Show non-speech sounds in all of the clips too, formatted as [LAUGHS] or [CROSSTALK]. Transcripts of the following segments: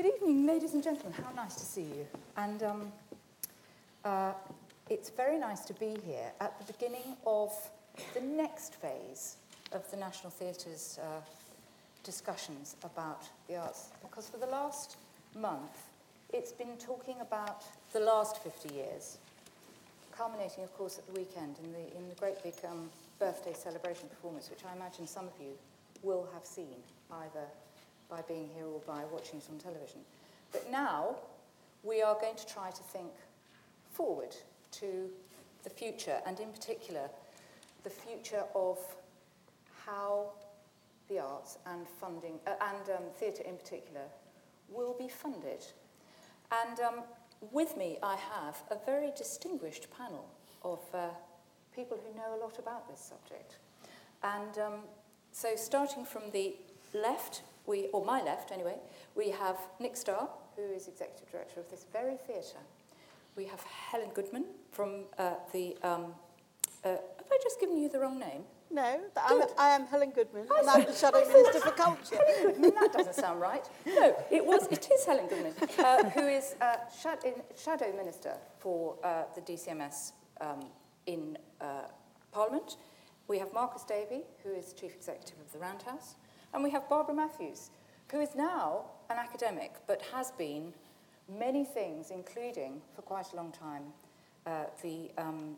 Good evening, ladies and gentlemen. How nice to see you. And um, uh, it's very nice to be here at the beginning of the next phase of the National Theatre's uh, discussions about the arts. Because for the last month, it's been talking about the last 50 years, culminating, of course, at the weekend in the, in the great big um, birthday celebration performance, which I imagine some of you will have seen either by being here or by watching it on television. But now we are going to try to think forward to the future, and in particular, the future of how the arts and funding, uh, and um, theatre in particular, will be funded. And um, with me, I have a very distinguished panel of uh, people who know a lot about this subject. And um, so, starting from the left, we, or my left anyway, we have Nick Starr, who is executive director of this very theatre. We have Helen Goodman from uh, the. Um, uh, have I just given you the wrong name? No, I'm, I am Helen Goodman, and I'm the Shadow Minister for Culture. Goodman, that doesn't sound right. No, it was. It is Helen Goodman, uh, who is uh, Shadow Minister for uh, the DCMS um, in uh, Parliament. We have Marcus Davey, who is Chief Executive of the Roundhouse. And we have Barbara Matthews, who is now an academic, but has been many things, including, for quite a long time, uh, the um,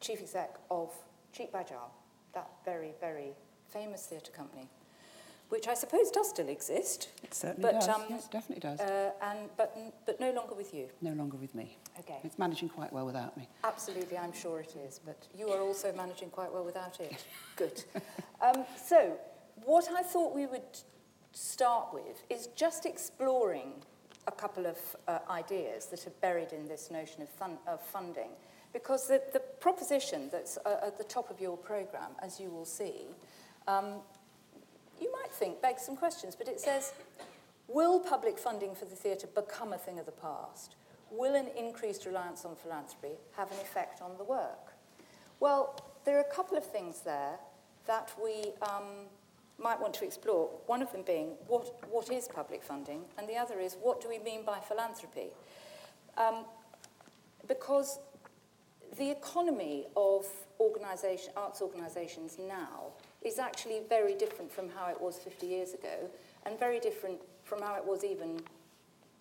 chief exec of Cheek by Jowl, that very, very famous theatre company, which I suppose does still exist. It certainly but, does. Um, yes, definitely does. Uh, and, but, but no longer with you. No longer with me. Okay. It's managing quite well without me. Absolutely, I'm sure it is. But you are also managing quite well without it. [LAUGHS] Good. Um, so, what I thought we would start with is just exploring a couple of uh, ideas that are buried in this notion of, fun- of funding. Because the, the proposition that's uh, at the top of your programme, as you will see, um, you might think begs some questions, but it says, will public funding for the theatre become a thing of the past? Will an increased reliance on philanthropy have an effect on the work? Well, there are a couple of things there that we um, might want to explore. One of them being what, what is public funding, and the other is what do we mean by philanthropy? Um, because the economy of organisation, arts organisations now is actually very different from how it was 50 years ago, and very different from how it was even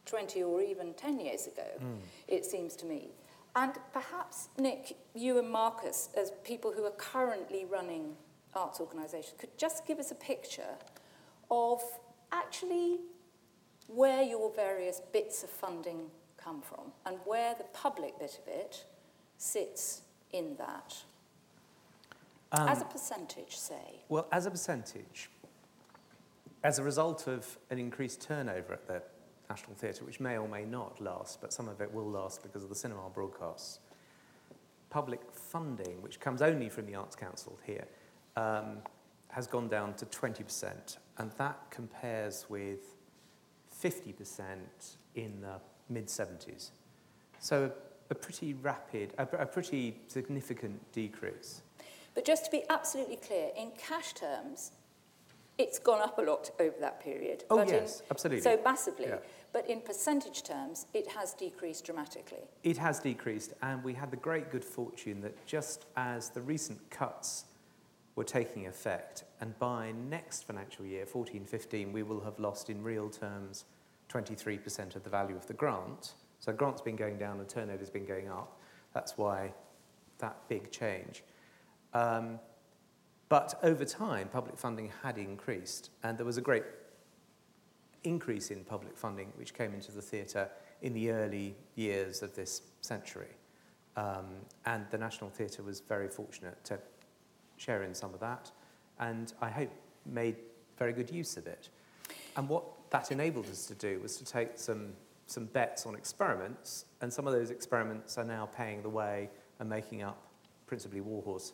20 or even 10 years ago, mm. it seems to me. And perhaps, Nick, you and Marcus, as people who are currently running arts organisation could just give us a picture of actually where your various bits of funding come from and where the public bit of it sits in that. Um, as a percentage, say. Well, as a percentage, as a result of an increased turnover at the National Theatre, which may or may not last, but some of it will last because of the cinema broadcasts, public funding, which comes only from the Arts Council here, um, has gone down to 20%, and that compares with 50% in the mid 70s. So a, pretty rapid, a, a pretty significant decrease. But just to be absolutely clear, in cash terms, it's gone up a lot over that period. Oh, but yes, in, absolutely. So massively. Yeah. But in percentage terms, it has decreased dramatically. It has decreased, and we had the great good fortune that just as the recent cuts were taking effect. And by next financial year, 14 15, we will have lost in real terms 23% of the value of the grant. So grant's been going down and turnover's been going up. That's why that big change. Um, but over time, public funding had increased, and there was a great increase in public funding which came into the theatre in the early years of this century. Um, and the National Theatre was very fortunate to share in some of that, and I hope made very good use of it. And what that enabled us to do was to take some, some bets on experiments, and some of those experiments are now paying the way and making up, principally War Horse,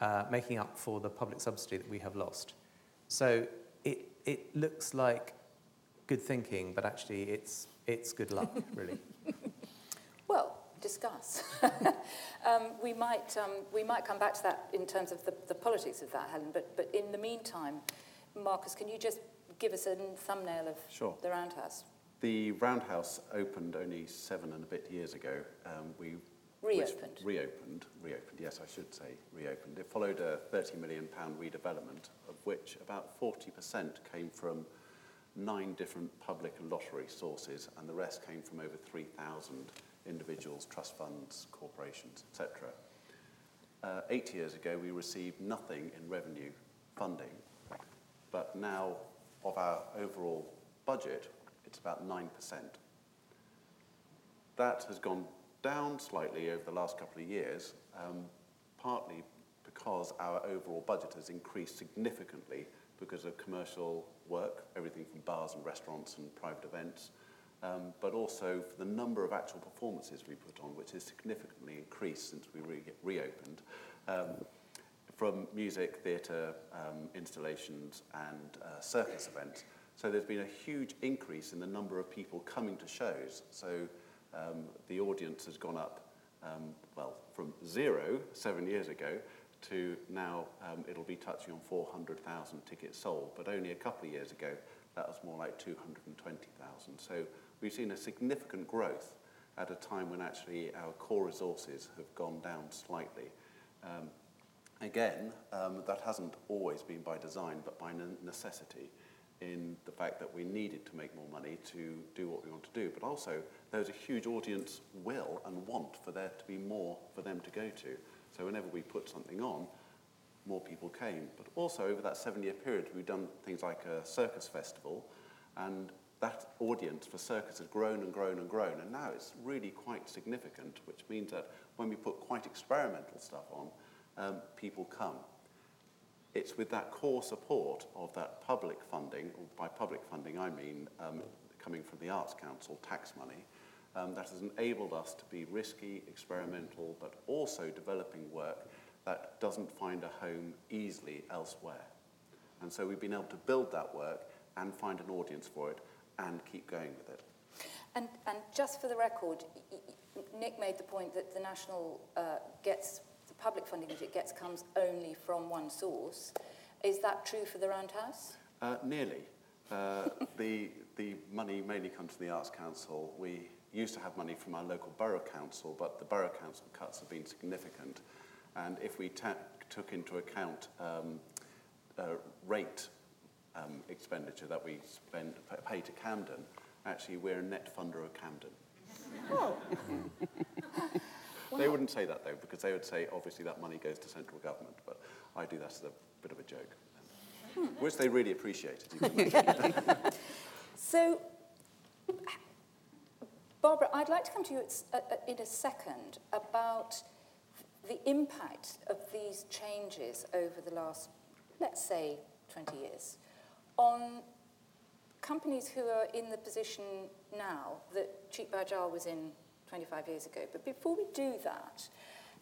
uh, making up for the public subsidy that we have lost. So it, it looks like good thinking, but actually it's, it's good luck, [LAUGHS] really. Discuss. [LAUGHS] um, we, might, um, we might come back to that in terms of the, the politics of that, Helen, but, but in the meantime, Marcus, can you just give us a thumbnail of sure. the Roundhouse? The Roundhouse opened only seven and a bit years ago. Um, we reopened. Reopened, reopened. Yes, I should say reopened. It followed a 30 million pound redevelopment, of which about 40% came from nine different public and lottery sources, and the rest came from over 3,000 individuals, trust funds, corporations, etc. Uh, eight years ago, we received nothing in revenue funding, but now of our overall budget, it's about 9%. That has gone down slightly over the last couple of years, um, partly because our overall budget has increased significantly because of commercial work, everything from bars and restaurants and private events, um, but also for the number of actual performances we put on, which has significantly increased since we re reopened, um, from music, theatre, um, installations and uh, circus events. So there's been a huge increase in the number of people coming to shows. So um, the audience has gone up, um, well, from zero seven years ago to now um, it'll be touching on 400,000 tickets sold, but only a couple of years ago that was more like 220,000. So we've seen a significant growth at a time when actually our core resources have gone down slightly. Um, again, um, that hasn't always been by design, but by necessity in the fact that we needed to make more money to do what we want to do. But also, there's a huge audience will and want for there to be more for them to go to. So whenever we put something on, more people came. But also over that seven-year period, we've done things like a circus festival, and that audience for circus has grown and grown and grown, and now it's really quite significant, which means that when we put quite experimental stuff on, um, people come. It's with that core support of that public funding, or by public funding I mean um, coming from the Arts Council, tax money, um, that has enabled us to be risky, experimental, but also developing work that doesn't find a home easily elsewhere. And so we've been able to build that work and find an audience for it and keep going with it. And, and just for the record, Nick made the point that the National uh, gets, the public funding that it gets comes only from one source. Is that true for the Roundhouse? Uh, nearly. Uh, [LAUGHS] the, the money mainly comes from the Arts Council. We used to have money from our local borough council, but the borough council cuts have been significant. And if we took into account um, uh, rate um, expenditure that we spend, pay to Camden, actually we're a net funder of Camden. Oh. they wouldn't say that though, because they would say obviously that money goes to central government, but I do that as a bit of a joke, hmm. which they really appreciated. [LAUGHS] so Barbara, I'd like to come to you in a second about the impact of these changes over the last, let's say, 20 years on companies who are in the position now that Cheap R was in 25 years ago. But before we do that,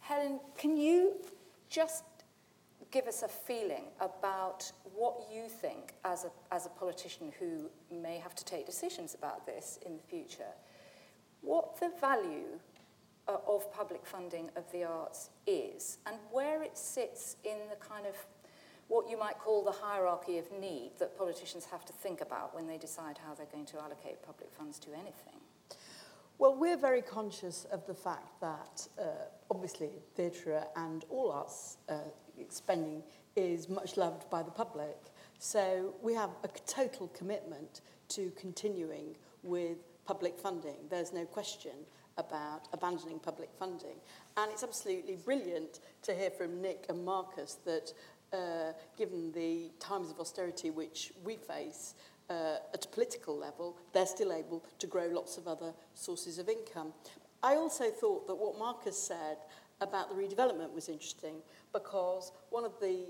Helen, can you just give us a feeling about what you think as a, as a politician who may have to take decisions about this in the future? what the value uh, of public funding of the arts is and where it sits in the kind of what you might call the hierarchy of need that politicians have to think about when they decide how they're going to allocate public funds to anything? Well, we're very conscious of the fact that uh, obviously theatre and all arts uh, spending is much loved by the public. So we have a total commitment to continuing with public funding. There's no question about abandoning public funding. And it's absolutely brilliant to hear from Nick and Marcus that uh, given the times of austerity which we face uh, at a political level, they're still able to grow lots of other sources of income. I also thought that what Marcus said about the redevelopment was interesting because one of the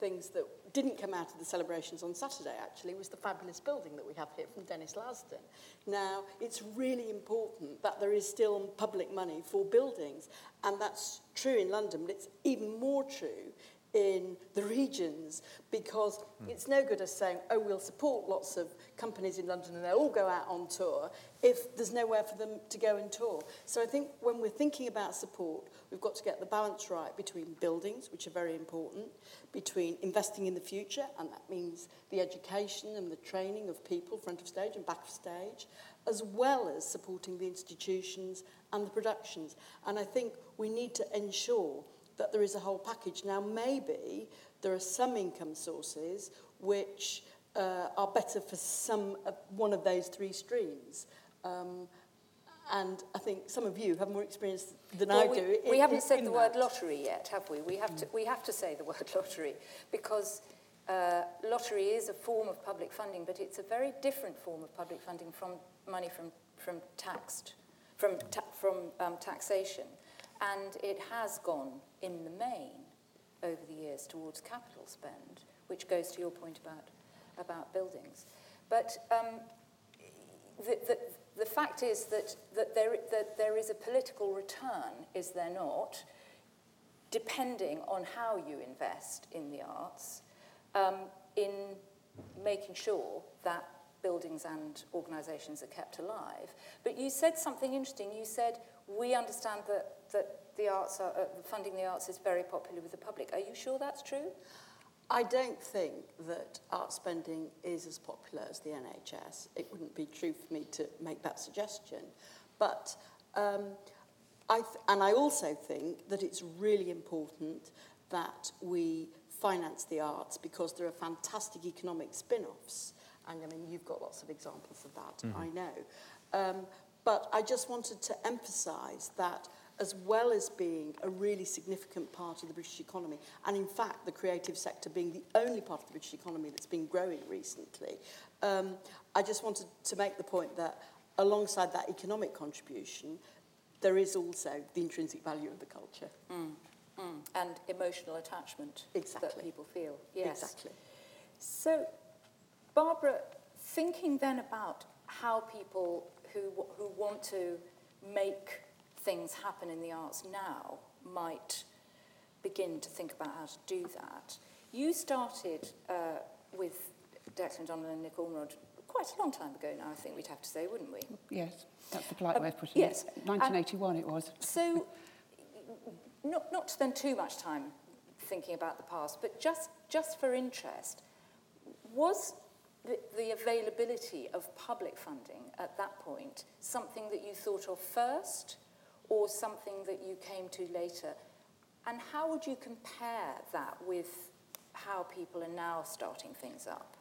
things that didn't come out of the celebrations on Saturday actually was the fabulous building that we have here from Dennis Lasden. Now, it's really important that there is still public money for buildings, and that's true in London, but it's even more true in the regions because mm. it's no good us saying, oh, we'll support lots of companies in London and they'll all go out on tour if there's nowhere for them to go and tour. So I think when we're thinking about support, we've got to get the balance right between buildings, which are very important, between investing in the future, and that means the education and the training of people front of stage and back of stage, as well as supporting the institutions and the productions. And I think we need to ensure that there is a whole package. Now, maybe there are some income sources which uh, are better for some of one of those three streams. Um, and I think some of you have more experience than well, I we, do. In, we haven't said the that. word lottery yet, have we? We have, to, we have to say the [LAUGHS] word lottery because uh, lottery is a form of public funding, but it's a very different form of public funding from money from, from taxed, from, ta from um, taxation. And it has gone, in the main, over the years towards capital spend, which goes to your point about, about buildings. But um, the, the, the fact is that, that, there, that there is a political return, is there not, depending on how you invest in the arts, um, in making sure that buildings and organisations are kept alive. But you said something interesting. You said, we understand that, that the arts are, uh, funding the arts is very popular with the public. Are you sure that's true? I don't think that art spending is as popular as the NHS. It wouldn't be true for me to make that suggestion. But um, I th- and I also think that it's really important that we finance the arts because there are fantastic economic spin-offs. And I mean, you've got lots of examples of that, mm-hmm. I know. Um, but I just wanted to emphasise that as well as being a really significant part of the British economy, and in fact the creative sector being the only part of the British economy that's been growing recently, um, I just wanted to make the point that alongside that economic contribution, there is also the intrinsic value of the culture. Mm. Mm. And emotional attachment exactly. that people feel. Yes. Exactly. So, Barbara, thinking then about how people who, who want to make things happen in the arts now might begin to think about how to do that. You started uh, with Declan Donnellan and Nick Ormerod quite a long time ago now, I think we'd have to say, wouldn't we? Yes, that's the polite um, way of putting yes. it. 1981 it was. So, not, not to spend too much time thinking about the past, but just, just for interest, was the, the availability of public funding at that point something that you thought of first or something that you came to later? And how would you compare that with how people are now starting things up?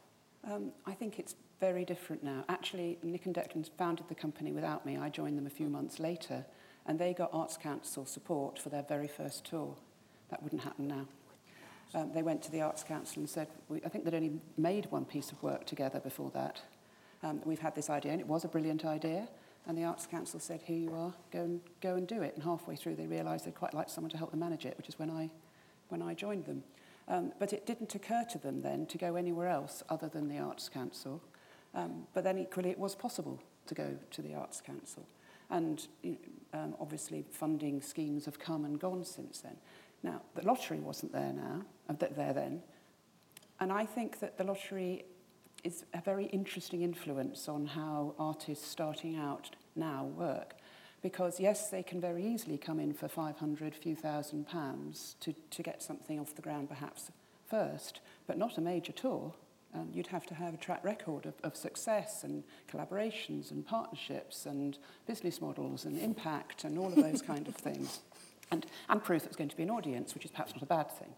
Um, I think it's very different now. Actually, Nick and Declan founded the company without me. I joined them a few months later, and they got Arts Council support for their very first tour. That wouldn't happen now um, they went to the Arts Council and said, we, I think they'd only made one piece of work together before that. Um, we've had this idea, and it was a brilliant idea. And the Arts Council said, here you are, go and, go and do it. And halfway through, they realised they'd quite like someone to help them manage it, which is when I, when I joined them. Um, but it didn't occur to them then to go anywhere else other than the Arts Council. Um, but then equally, it was possible to go to the Arts Council. And um, obviously, funding schemes have come and gone since then. Now, the lottery wasn't there now, uh, there then. And I think that the lottery is a very interesting influence on how artists starting out now work. Because yes, they can very easily come in for 500, few thousand pounds to, to get something off the ground perhaps first, but not a major tour. Um, you'd have to have a track record of, of success and collaborations and partnerships and business models and impact and all of those kind of things. [LAUGHS] and, and proof that it's going to be an audience, which is perhaps not a bad thing.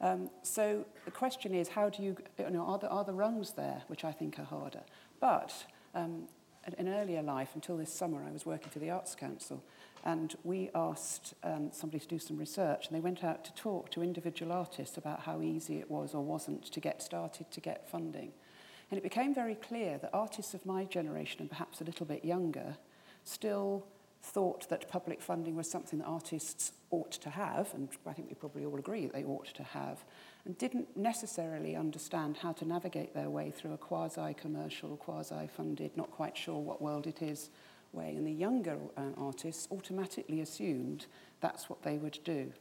Um, so the question is, how do you, you know, are, there, are the rungs there, which I think are harder? But um, in an earlier life, until this summer, I was working for the Arts Council, and we asked um, somebody to do some research, and they went out to talk to individual artists about how easy it was or wasn't to get started, to get funding. And it became very clear that artists of my generation, and perhaps a little bit younger, still thought that public funding was something that artists ought to have, and I think we probably all agree they ought to have, and didn't necessarily understand how to navigate their way through a quasi-commercial, quasi-funded, not quite sure what world it is way. And the younger uh, artists automatically assumed that's what they would do.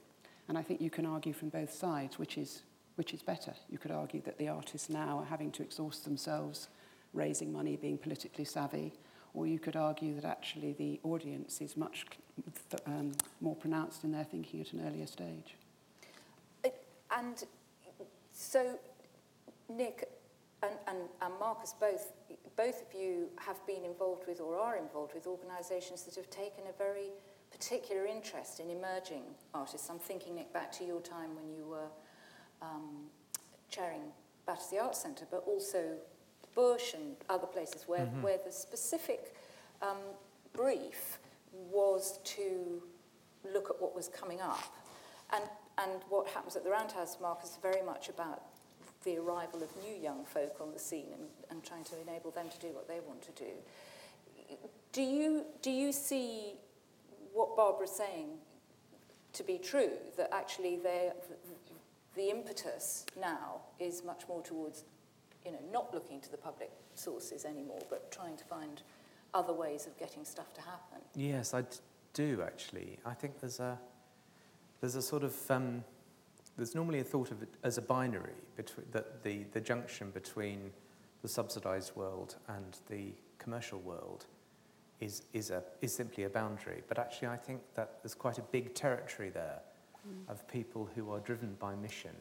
And I think you can argue from both sides, which is, which is better. You could argue that the artists now are having to exhaust themselves, raising money, being politically savvy, or you could argue that actually the audience is much um, more pronounced in their thinking at an earlier stage. And so, Nick, and, and, and Marcus, both, both of you have been involved with or are involved with organisations that have taken a very particular interest in emerging artists. I'm thinking, Nick, back to your time when you were um, chairing Battersea Arts Centre, but also Bush and other places where, mm-hmm. where the specific um, brief was to look at what was coming up. And, and what happens at the Roundhouse, Mark, is very much about the arrival of new young folk on the scene and, and trying to enable them to do what they want to do. Do you, do you see what Barbara's saying to be true, that actually the, the impetus now is much more towards you know, not looking to the public sources anymore, but trying to find other ways of getting stuff to happen? Yes, I do actually. I think there's a, there's a sort of um, there's normally a thought of it as a binary, between, that the, the junction between the subsidized world and the commercial world is, is, a, is simply a boundary. But actually, I think that there's quite a big territory there mm. of people who are driven by mission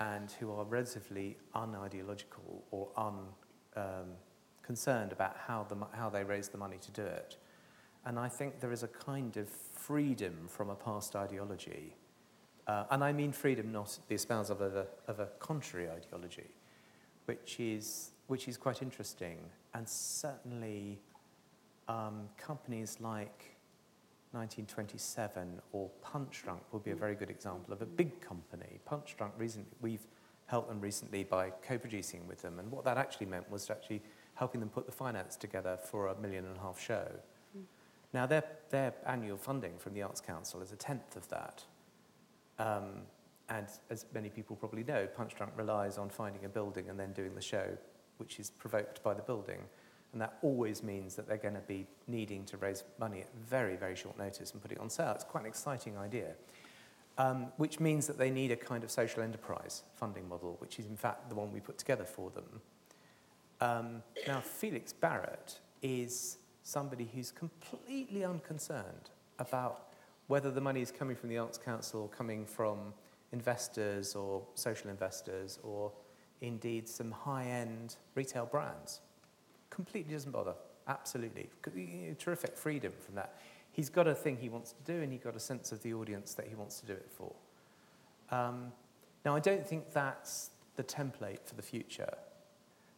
and who are relatively unideological or unconcerned um, about how, the, how they raise the money to do it. And I think there is a kind of freedom from a past ideology uh, and I mean freedom, not the espousal of a, of a contrary ideology, which is, which is quite interesting. And certainly um, companies like 1927 or Punchdrunk would be a very good example of a big company. Punchdrunk, recently, we've helped them recently by co-producing with them. And what that actually meant was actually helping them put the finance together for a million and a half show. Mm. Now, their, their annual funding from the Arts Council is a tenth of that. Um, and as many people probably know, Punchdrunk relies on finding a building and then doing the show, which is provoked by the building. And that always means that they're going to be needing to raise money at very, very short notice and put it on sale. It's quite an exciting idea. Um, which means that they need a kind of social enterprise funding model, which is in fact the one we put together for them. Um, now, Felix Barrett is somebody who's completely unconcerned about whether the money is coming from the Arts Council or coming from investors or social investors or indeed some high-end retail brands. Completely doesn't bother. Absolutely. Terrific freedom from that. He's got a thing he wants to do and he's got a sense of the audience that he wants to do it for. Um, now, I don't think that's the template for the future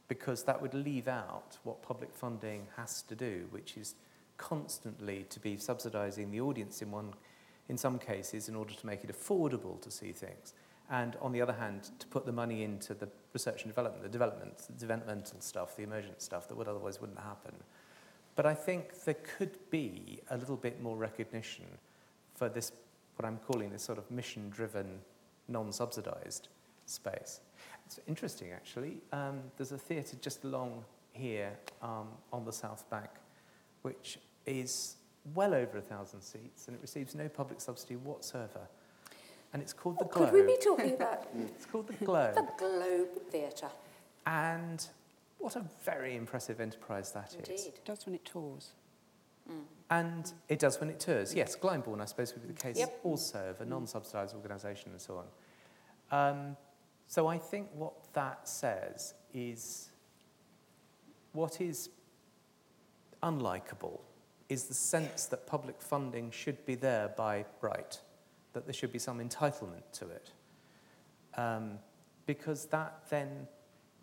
because that would leave out what public funding has to do, which is constantly to be subsidizing the audience in one in some cases in order to make it affordable to see things and on the other hand to put the money into the research and development the development the developmental stuff the emergent stuff that would otherwise wouldn't happen. But i think there could be a little bit more recognition for this what i'm calling this sort of mission driven non-subsidized space. It's interesting actually. Um, there's a theatre just along here um, on the south bank which is well over a thousand seats and it receives no public subsidy whatsoever. And it's called the Globe. Could we be talking about? [LAUGHS] it's called the Globe. The Globe Theatre. And what a very impressive enterprise that Indeed. is. It does when it tours. Mm. And it does when it tours. Yes, Glyndebourne, I suppose, would be the case yep. also of a non-subsidised organisation and so on. Um, so I think what that says is what is unlikable is the sense that public funding should be there by right, that there should be some entitlement to it. Um, because that then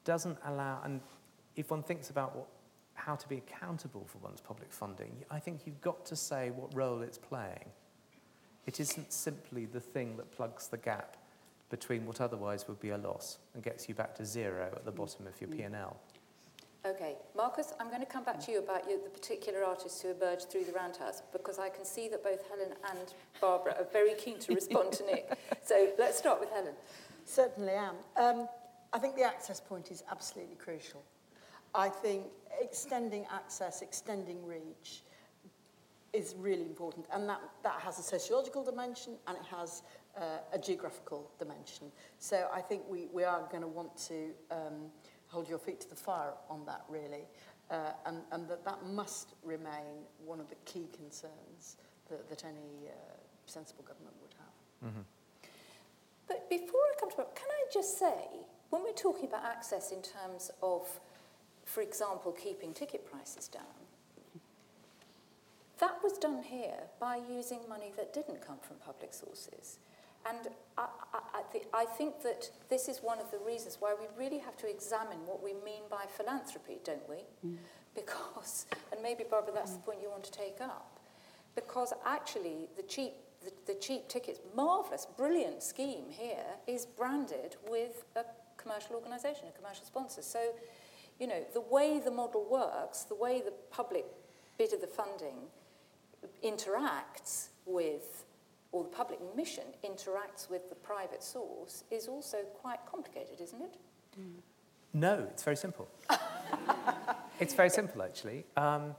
doesn't allow, and if one thinks about what, how to be accountable for one's public funding, I think you've got to say what role it's playing. It isn't simply the thing that plugs the gap between what otherwise would be a loss and gets you back to zero at the bottom of your P&L. Okay, Marcus, I'm going to come back to you about you, the particular artists who emerged through the Roundhouse because I can see that both Helen and Barbara are very keen to respond to Nick. [LAUGHS] So let's start with Helen. Certainly am. Um, I think the access point is absolutely crucial. I think extending access, extending reach is really important, and that, that has a sociological dimension and it has uh, a geographical dimension. So I think we, we are going to want to um, hold your feet to the fire on that, really. Uh, and, and that that must remain one of the key concerns that, that any uh, sensible government would have. Mm-hmm. But before I come to that, can I just say, when we're talking about access in terms of, for example, keeping ticket prices down, that was done here by using money that didn't come from public sources. And I, I, I, th- I think that this is one of the reasons why we really have to examine what we mean by philanthropy, don't we? Mm. Because, and maybe Barbara, that's mm. the point you want to take up, because actually the cheap, the, the cheap tickets, marvellous, brilliant scheme here is branded with a commercial organisation, a commercial sponsor. So, you know, the way the model works, the way the public bit of the funding interacts with, or the public mission interacts with the private source is also quite complicated, isn't it? Mm. No, it's very simple. [LAUGHS] it's very simple, actually. Um,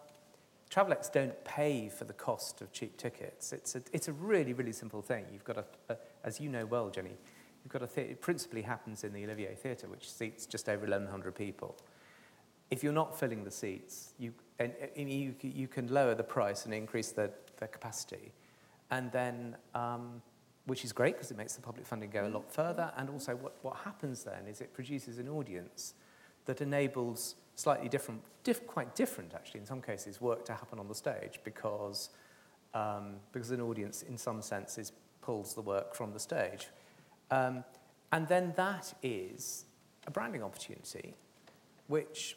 Travelex don't pay for the cost of cheap tickets. It's a, it's a really, really simple thing. You've got a, a as you know well, Jenny, you've got a it principally happens in the Olivier Theatre, which seats just over 1,100 people. If you're not filling the seats, you, and, and you, you can lower the price and increase the, the capacity. And then, um, which is great because it makes the public funding go a lot further. And also, what, what happens then is it produces an audience that enables slightly different, diff, quite different actually in some cases, work to happen on the stage because, um, because an audience in some senses pulls the work from the stage. Um, and then that is a branding opportunity, which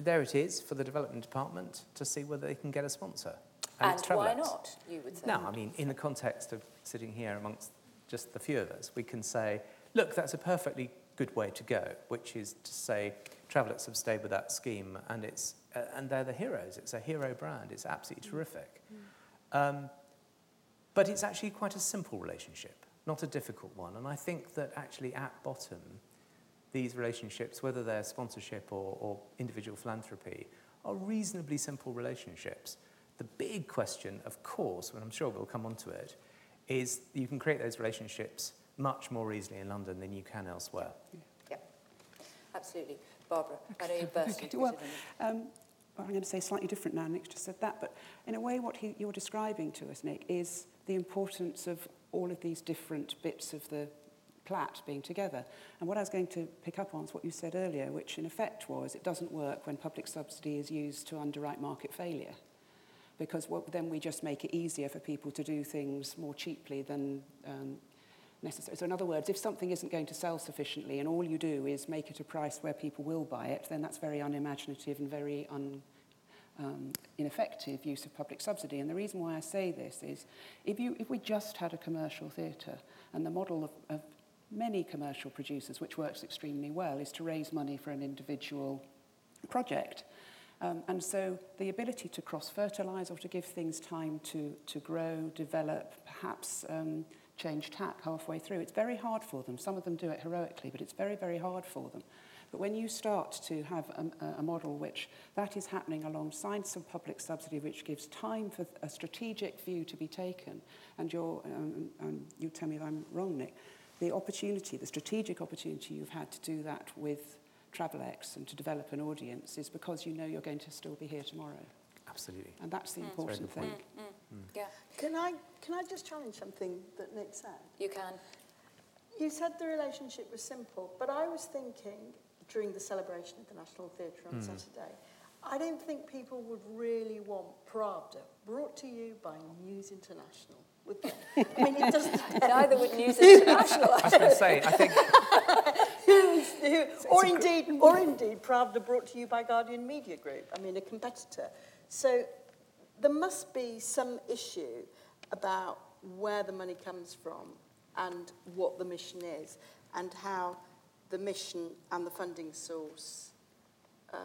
there it is for the development department to see whether they can get a sponsor. And, and why not, you would say? No, I mean, in the context of sitting here amongst just the few of us, we can say, look, that's a perfectly good way to go, which is to say, Travelex have stayed with that scheme, and, it's, uh, and they're the heroes. It's a hero brand. It's absolutely terrific. Mm. Um, but it's actually quite a simple relationship, not a difficult one. And I think that actually at bottom, these relationships, whether they're sponsorship or, or individual philanthropy, are reasonably simple relationships. The big question, of course, and I'm sure we'll come on to it, is you can create those relationships much more easily in London than you can elsewhere. Yeah, yeah. absolutely. Barbara, I know you burst okay. well, um, well, I'm going to say slightly different now. Nick just said that, but in a way, what he, you're describing to us, Nick, is the importance of all of these different bits of the plat being together. And what I was going to pick up on is what you said earlier, which in effect was it doesn't work when public subsidy is used to underwrite market failure. because what, then we just make it easier for people to do things more cheaply than um, necessary. So in other words, if something isn't going to sell sufficiently and all you do is make it a price where people will buy it, then that's very unimaginative and very un, um, ineffective use of public subsidy. And the reason why I say this is if, you, if we just had a commercial theatre and the model of, of many commercial producers, which works extremely well, is to raise money for an individual project – Um, and so the ability to cross-fertilise or to give things time to, to grow, develop, perhaps um, change tack halfway through, it's very hard for them. Some of them do it heroically, but it's very, very hard for them. But when you start to have a, a model which that is happening alongside some public subsidy, which gives time for a strategic view to be taken, and you're, um, um, you tell me if I'm wrong, Nick, the opportunity, the strategic opportunity you've had to do that with Travelex and to develop an audience is because you know you're going to still be here tomorrow. Absolutely. And that's the mm. important thing. Mm, mm. Mm. Yeah. Can I, can I just challenge something that Nick said? You can. You said the relationship was simple, but I was thinking during the celebration of the National Theatre on mm. Saturday, I don't think people would really want Pravda brought to you by News International would they? I mean, it doesn't. [LAUGHS] Neither would News International. I was going to say, I think. [LAUGHS] or indeed, [LAUGHS] or indeed, Pravda brought to you by Guardian Media Group. I mean, a competitor. So there must be some issue about where the money comes from and what the mission is, and how the mission and the funding source uh,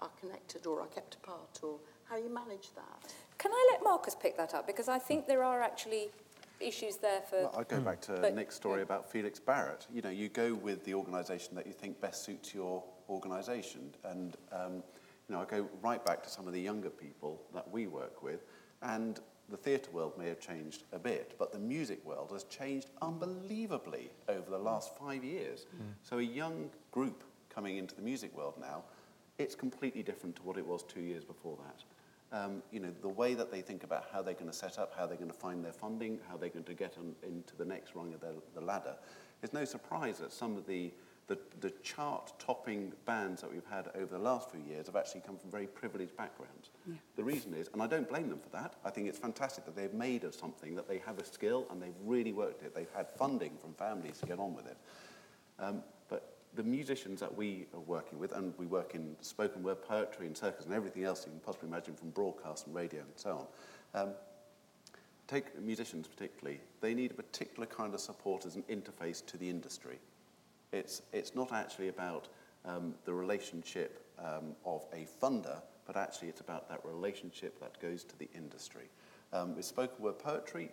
are connected or are kept apart, or how you manage that. Can I let Marcus pick that up? Because I think there are actually issues there for... Well, I'll go back to but, Nick's story yeah. about Felix Barrett. You know, you go with the organisation that you think best suits your organisation. And, um, you know, I go right back to some of the younger people that we work with. And the theatre world may have changed a bit, but the music world has changed unbelievably over the last five years. Mm. So a young group coming into the music world now, it's completely different to what it was two years before that um, you know, the way that they think about how they're going to set up, how they're going to find their funding, how they're going to get on, into the next rung of the, the ladder it's no surprise that some of the, the, the chart-topping bands that we've had over the last few years have actually come from very privileged backgrounds. Yeah. The reason is, and I don't blame them for that, I think it's fantastic that they've made of something, that they have a skill and they've really worked it. They've had funding from families to get on with it. Um, the musicians that we are working with, and we work in spoken word poetry and circus and everything else you can possibly imagine from broadcast and radio and so on, um, take musicians particularly, they need a particular kind of support as an interface to the industry. It's, it's not actually about um, the relationship um, of a funder, but actually it's about that relationship that goes to the industry. Um, with spoken word poetry,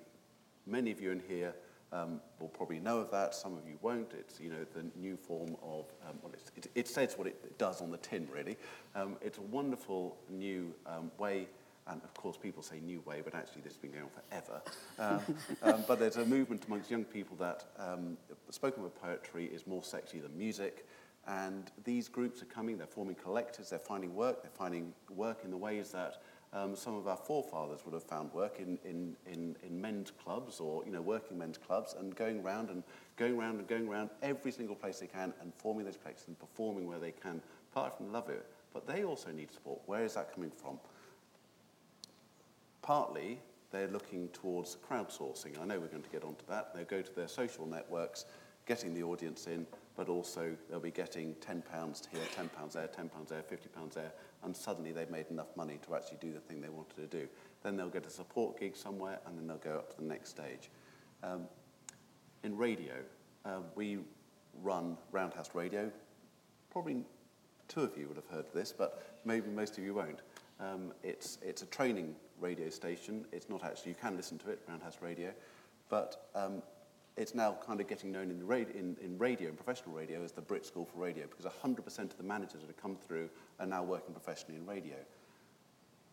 many of you in here um, will probably know of that. Some of you won't. It's you know the new form of um, well, it, it, says what it does on the tin really. Um, it's a wonderful new um, way. And of course, people say new way, but actually, this has been going on forever. Uh, [LAUGHS] um but there's a movement amongst young people that um, spoken word poetry is more sexy than music. And these groups are coming, they're forming collectives, they're finding work, they're finding work in the ways that um, some of our forefathers would have found work in, in, in, in men's clubs or you know, working men's clubs and going around and going around and going around every single place they can and forming those places and performing where they can, apart from the love it. But they also need support. Where is that coming from? Partly, they're looking towards crowdsourcing. I know we're going to get onto that. They'll go to their social networks, getting the audience in, but also they'll be getting £10 here, £10 there, £10 there, £50 there, and suddenly they've made enough money to actually do the thing they wanted to do. Then they'll get a support gig somewhere, and then they'll go up to the next stage. Um, in radio, uh, we run Roundhouse Radio. Probably two of you would have heard this, but maybe most of you won't. Um, it's, it's a training radio station. It's not actually, you can listen to it, Roundhouse Radio, but um, it's now kind of getting known in, the radio, in, in radio, in professional radio, as the Brit School for Radio, because 100% of the managers that have come through are now working professionally in radio.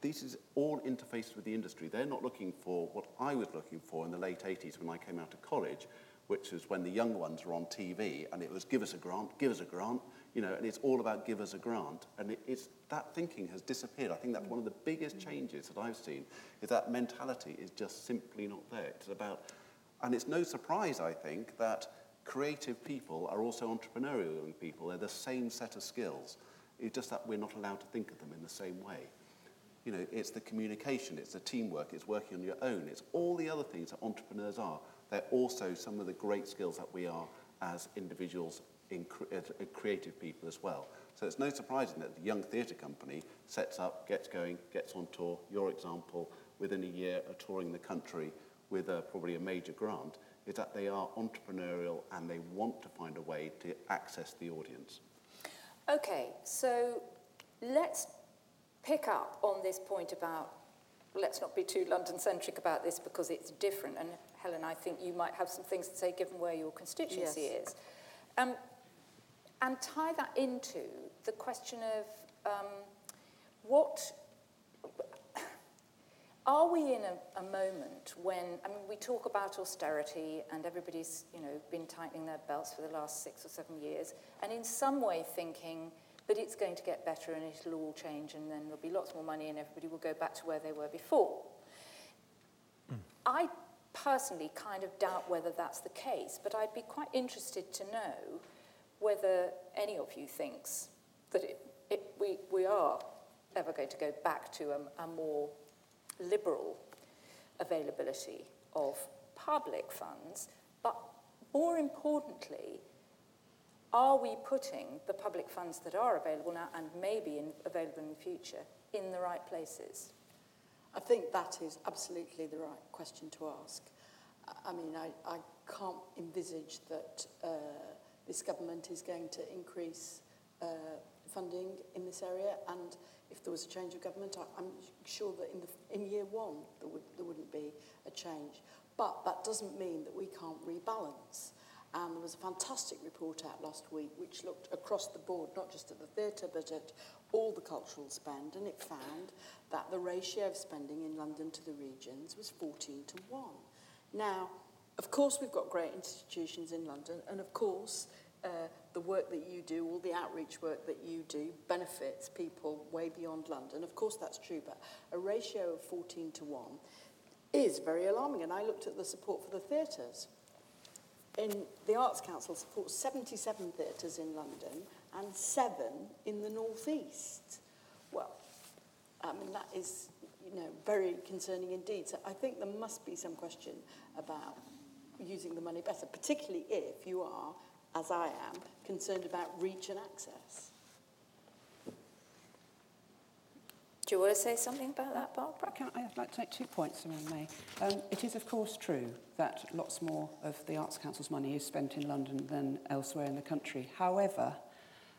This is all interfaced with the industry. They're not looking for what I was looking for in the late 80s when I came out of college, which was when the young ones were on TV, and it was give us a grant, give us a grant, you know, and it's all about give us a grant. And it, it's, that thinking has disappeared. I think that's one of the biggest changes that I've seen, is that mentality is just simply not there. It's about and it's no surprise, I think, that creative people are also entrepreneurial people. They're the same set of skills. It's just that we're not allowed to think of them in the same way. You know, it's the communication, it's the teamwork, it's working on your own, it's all the other things that entrepreneurs are. They're also some of the great skills that we are as individuals, in cre- as uh, creative people as well. So it's no surprising that the Young Theatre Company sets up, gets going, gets on tour. Your example, within a year, are touring the country with a, probably a major grant is that they are entrepreneurial and they want to find a way to access the audience. Okay, so let's pick up on this point about let's not be too London centric about this because it's different. And Helen, I think you might have some things to say given where your constituency Yes. is. Um, and tie that into the question of um, what are we in a, a moment when, I mean, we talk about austerity and everybody's, you know, been tightening their belts for the last six or seven years, and in some way thinking that it's going to get better and it'll all change and then there'll be lots more money and everybody will go back to where they were before. I personally kind of doubt whether that's the case, but I'd be quite interested to know whether any of you thinks that it, it, we, we are ever going to go back to a, a more liberal availability of public funds, but more importantly, are we putting the public funds that are available now and maybe in, available in the future in the right places? I think that is absolutely the right question to ask. I- mean, I, I can't envisage that uh, this government is going to increase uh, funding in this area, and if there was a change of government, I, I'm sure that in, the, in year one there, would, there wouldn't be a change. But that doesn't mean that we can't rebalance. And there was a fantastic report out last week which looked across the board, not just at the theatre, but at all the cultural spend, and it found that the ratio of spending in London to the regions was 14 to 1. Now, of course, we've got great institutions in London, and of course, uh, the work that you do, all the outreach work that you do, benefits people way beyond London. Of course, that's true, but a ratio of 14 to 1 is very alarming. And I looked at the support for the theatres. in the Arts Council supports 77 theatres in London and seven in the northeast. Well, I mean, that is, you know, very concerning indeed. So I think there must be some question about using the money better, particularly if you are, as I am, concerned about reach and access. Do you want to say something about that, Barbara? Can I, I'd like to make two points, if I may. Um, it is, of course, true that lots more of the Arts Council's money is spent in London than elsewhere in the country. However,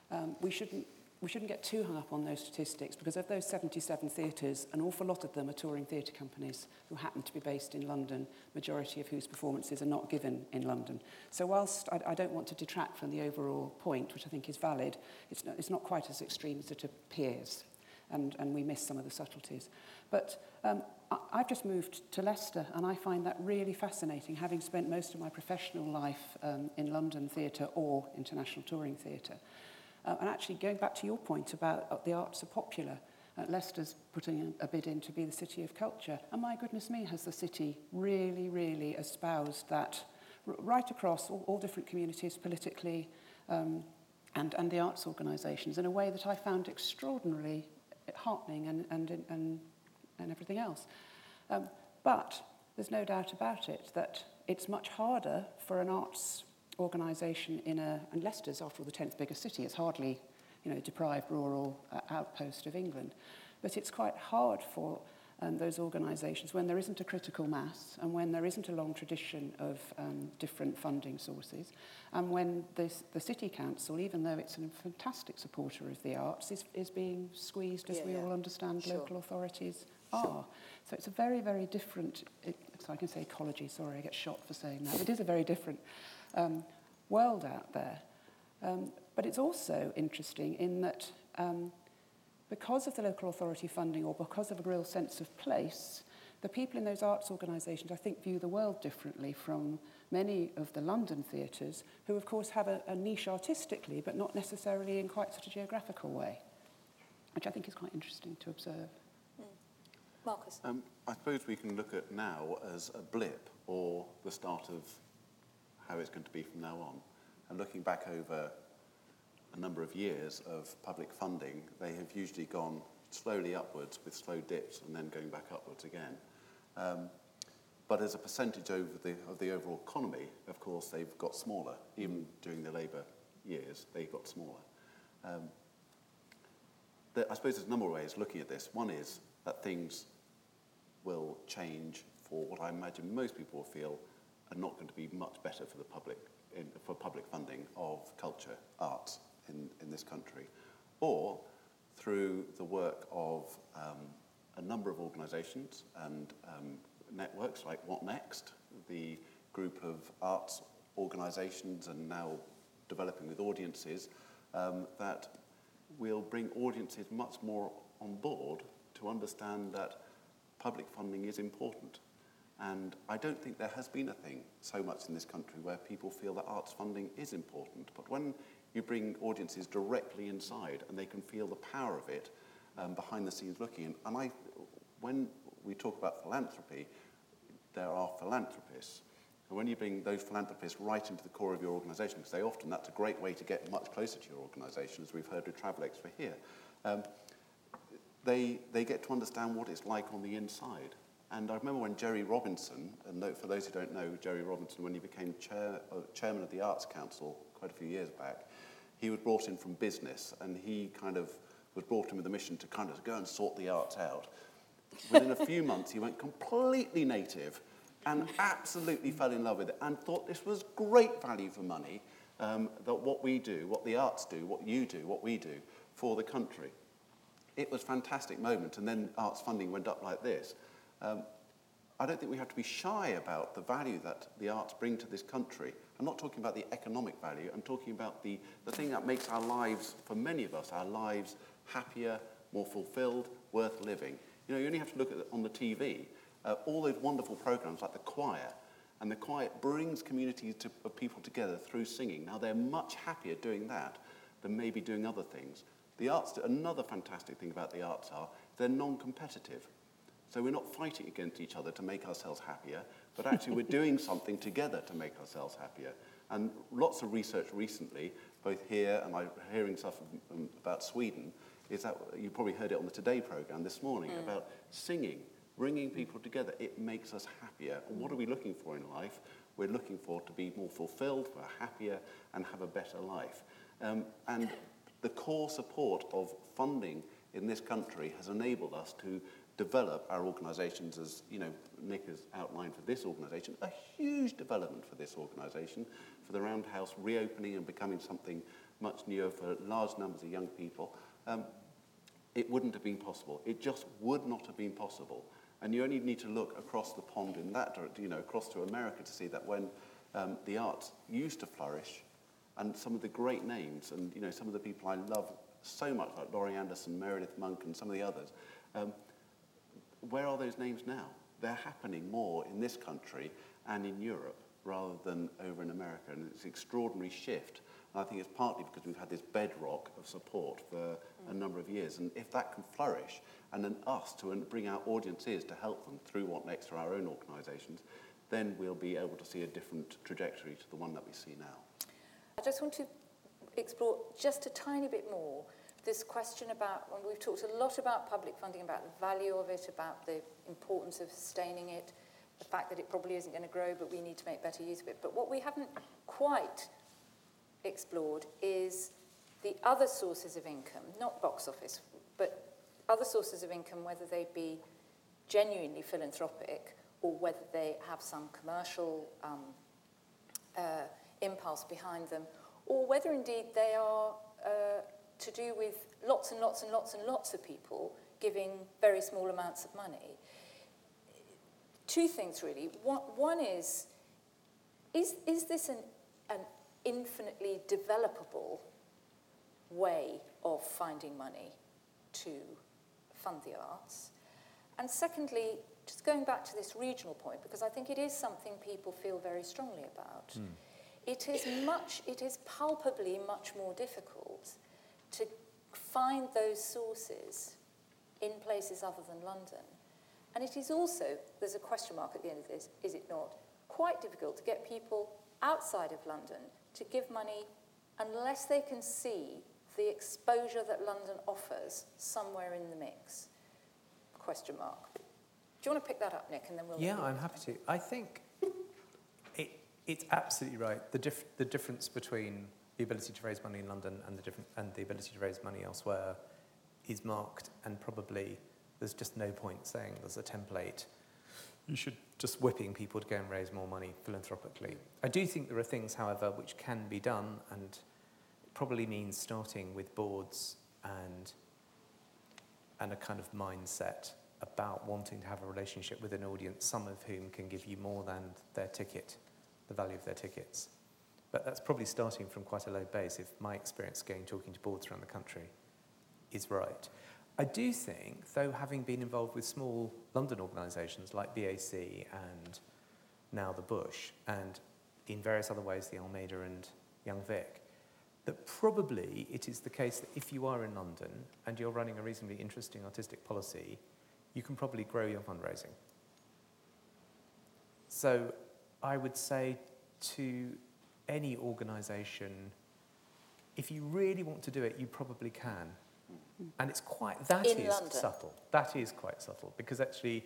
um, we shouldn't we shouldn't get too hung up on those statistics because of those 77 theatres, an awful lot of them are touring theatre companies who happen to be based in London, majority of whose performances are not given in London. So whilst I, I don't want to detract from the overall point, which I think is valid, it's not, it's not quite as extreme as it appears. And, and we miss some of the subtleties. But um, I, I've just moved to Leicester and I find that really fascinating, having spent most of my professional life um, in London theatre or international touring theatre. Uh, and actually, going back to your point about uh, the arts are popular, uh, Leicester's putting a bid in to be the city of culture. And my goodness me, has the city really, really espoused that right across all, all different communities politically um, and, and the arts organisations in a way that I found extraordinarily heartening and, and, and, and everything else. Um, but there's no doubt about it that it's much harder for an arts organisation in a, and Leicester's, after all, the 10th biggest city, it's hardly, you know, deprived rural uh, outpost of England. But it's quite hard for um, those organisations when there isn't a critical mass and when there isn't a long tradition of um, different funding sources and when this, the City Council, even though it's a fantastic supporter of the arts, is, is being squeezed, as yeah, we yeah. all understand sure. local authorities are. So it's a very, very different, it, so I can say ecology, sorry, I get shot for saying that. It is a very different um, world out there. Um, but it's also interesting in that um, because of the local authority funding or because of a real sense of place, the people in those arts organisations, I think, view the world differently from many of the London theatres, who, of course, have a, a niche artistically, but not necessarily in quite such a geographical way, which I think is quite interesting to observe. Mm. Marcus? Um, I suppose we can look at now as a blip or the start of how it's going to be from now on. And looking back over a number of years of public funding, they have usually gone slowly upwards with slow dips and then going back upwards again. Um, but as a percentage over the, of the overall economy, of course, they've got smaller. Even during the Labour years, they got smaller. Um, the, I suppose there's a number of ways looking at this. One is that things will change for what I imagine most people feel are not going to be much better for the public, in, for public funding of culture, art in, in this country, or through the work of um, a number of organisations and um, networks like What Next, the group of arts organisations and now developing with audiences, um, that will bring audiences much more on board to understand that public funding is important. And I don't think there has been a thing so much in this country where people feel that arts funding is important. But when you bring audiences directly inside and they can feel the power of it um, behind the scenes looking. And, and I, when we talk about philanthropy, there are philanthropists. And when you bring those philanthropists right into the core of your organisation, because they often, that's a great way to get much closer to your organisation, as we've heard with Travelex for here, um, they, they get to understand what it's like on the inside. And I remember when Gerry Robinson, and for those who don't know Gerry Robinson, when he became chair, uh, chairman of the Arts Council quite a few years back, he was brought in from business and he kind of was brought in with a mission to kind of go and sort the arts out. Within a few months, he went completely native and absolutely fell in love with it and thought this was great value for money, um, that what we do, what the arts do, what you do, what we do for the country. It was a fantastic moment, and then arts funding went up like this. Um, I don't think we have to be shy about the value that the arts bring to this country. I'm not talking about the economic value, I'm talking about the, the thing that makes our lives, for many of us, our lives happier, more fulfilled, worth living. You know, you only have to look at on the TV, uh, all those wonderful programs like the choir, and the choir brings communities to, of people together through singing. Now, they're much happier doing that than maybe doing other things. The arts, another fantastic thing about the arts are they're non-competitive. So we're not fighting against each other to make ourselves happier, but actually we're doing [LAUGHS] something together to make ourselves happier. And lots of research recently, both here and I'm hearing stuff um, about Sweden, is that you probably heard it on the Today programme this morning mm. about singing, bringing people together. It makes us happier. And what are we looking for in life? We're looking for to be more fulfilled, we're happier, and have a better life. Um, and the core support of funding in this country has enabled us to develop our organisations as, you know, Nick has outlined for this organisation, a huge development for this organisation, for the Roundhouse reopening and becoming something much newer for large numbers of young people. Um, it wouldn't have been possible. It just would not have been possible. And you only need to look across the pond in that you know, across to America to see that when um, the arts used to flourish, and some of the great names, and you know, some of the people I love so much, like Laurie Anderson, Meredith Monk, and some of the others, um, where are those names now? They're happening more in this country and in Europe rather than over in America. And it's an extraordinary shift. And I think it's partly because we've had this bedrock of support for mm. a number of years. And if that can flourish, and then us to bring our audiences to help them through What Next for our own organisations, then we'll be able to see a different trajectory to the one that we see now. I just want to explore just a tiny bit more this question about, when we've talked a lot about public funding, about the value of it, about the importance of sustaining it, the fact that it probably isn't going to grow, but we need to make better use of it. But what we haven't quite explored is the other sources of income, not box office, but other sources of income, whether they be genuinely philanthropic or whether they have some commercial um, uh, impulse behind them, or whether indeed they are uh, to do with lots and lots and lots and lots of people giving very small amounts of money. Two things really. One, one is, is, is this an, an infinitely developable way of finding money to fund the arts? And secondly, just going back to this regional point, because I think it is something people feel very strongly about. Mm. It is much, it is palpably much more difficult to find those sources in places other than London. And it is also, there's a question mark at the end of this, is it not, quite difficult to get people outside of London to give money unless they can see the exposure that London offers somewhere in the mix? Question mark. Do you want to pick that up, Nick, and then we'll... Yeah, I'm happy to. I think it, it's absolutely right. The, dif- the difference between the ability to raise money in London and the, different, and the ability to raise money elsewhere is marked, and probably there's just no point saying there's a template. You should just whipping people to go and raise more money philanthropically. I do think there are things, however, which can be done, and it probably means starting with boards and and a kind of mindset about wanting to have a relationship with an audience, some of whom can give you more than their ticket, the value of their tickets. But that's probably starting from quite a low base if my experience going talking to boards around the country is right. I do think, though, having been involved with small London organisations like BAC and now the Bush, and in various other ways the Almeida and Young Vic, that probably it is the case that if you are in London and you're running a reasonably interesting artistic policy, you can probably grow your fundraising. So I would say to any organisation, if you really want to do it, you probably can. And it's quite, that In is London. subtle. That is quite subtle because actually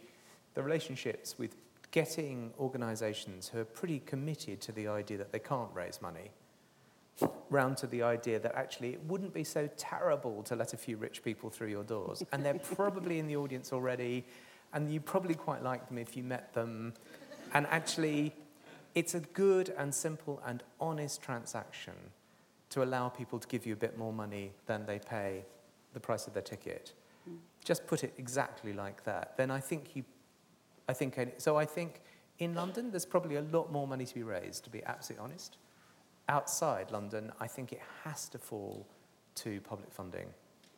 the relationships with getting organisations who are pretty committed to the idea that they can't raise money round to the idea that actually it wouldn't be so terrible to let a few rich people through your doors. and they're [LAUGHS] probably in the audience already, and you probably quite like them if you met them. And actually, it's a good and simple and honest transaction to allow people to give you a bit more money than they pay the price of their ticket. Mm. Just put it exactly like that. Then I think you, I think, so I think in London there's probably a lot more money to be raised, to be absolutely honest. Outside London, I think it has to fall to public funding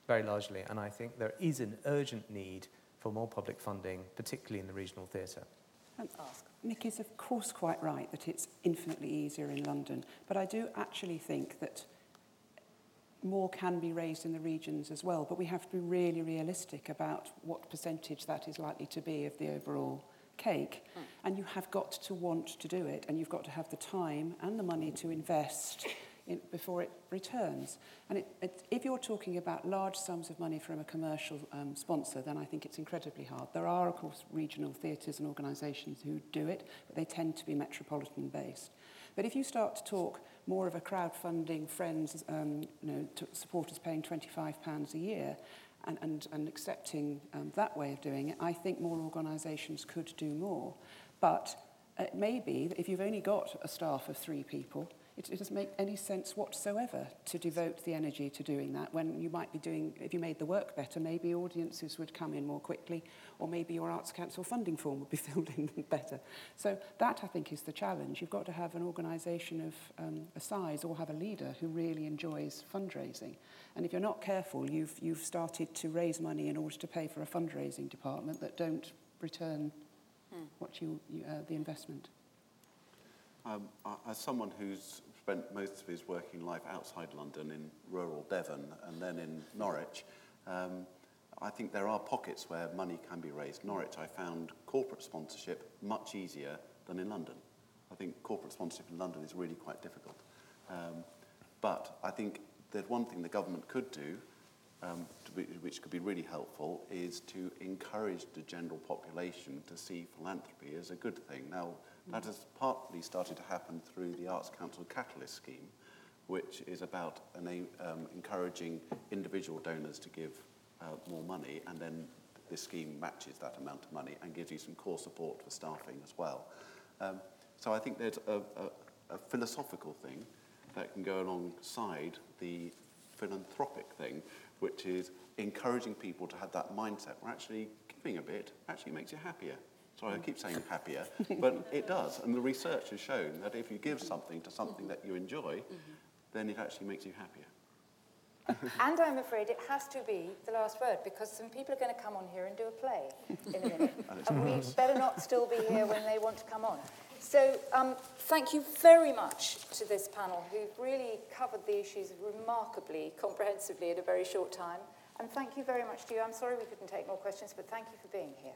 very largely. And I think there is an urgent need for more public funding, particularly in the regional theatre. Ask. Nick is of course quite right that it's infinitely easier in London, but I do actually think that more can be raised in the regions as well, but we have to be really realistic about what percentage that is likely to be of the overall cake. Mm. And you have got to want to do it, and you've got to have the time and the money to invest in, before it returns. And it, it, if you're talking about large sums of money from a commercial um, sponsor, then I think it's incredibly hard. There are, of course, regional theatres and organisations who do it, but they tend to be metropolitan based. But if you start to talk more of a crowdfunding, friends, um, you know, supporters paying £25 a year, and, and, and accepting um, that way of doing it, I think more organisations could do more. But it may be that if you've only got a staff of three people, it, it doesn't make any sense whatsoever to devote the energy to doing that when you might be doing, if you made the work better, maybe audiences would come in more quickly, or maybe your Arts Council funding form would be [LAUGHS] filled in better. So that, I think, is the challenge. You've got to have an organisation of um, a size or have a leader who really enjoys fundraising. And if you're not careful, you've, you've started to raise money in order to pay for a fundraising department that don't return hmm. what you, you uh, the investment. Um, as someone who's spent most of his working life outside London in rural Devon and then in Norwich, um, I think there are pockets where money can be raised. Norwich, I found corporate sponsorship much easier than in London. I think corporate sponsorship in London is really quite difficult. Um, but I think that one thing the government could do, um, be, which could be really helpful, is to encourage the general population to see philanthropy as a good thing. Now, that has partly started to happen through the Arts Council Catalyst scheme, which is about an, um, encouraging individual donors to give uh, more money, and then this scheme matches that amount of money and gives you some core support for staffing as well. Um, so I think there's a, a, a philosophical thing that can go alongside the philanthropic thing, which is encouraging people to have that mindset where actually giving a bit actually makes you happier. Sorry, I keep saying happier, but it does. And the research has shown that if you give something to something that you enjoy, then it actually makes you happier. and I'm afraid it has to be the last word because some people are going to come on here and do a play in a minute. [LAUGHS] and we better not still be here when they want to come on. So um, thank you very much to this panel who've really covered the issues remarkably comprehensively in a very short time. And thank you very much to you. I'm sorry we couldn't take more questions, but thank you for being here.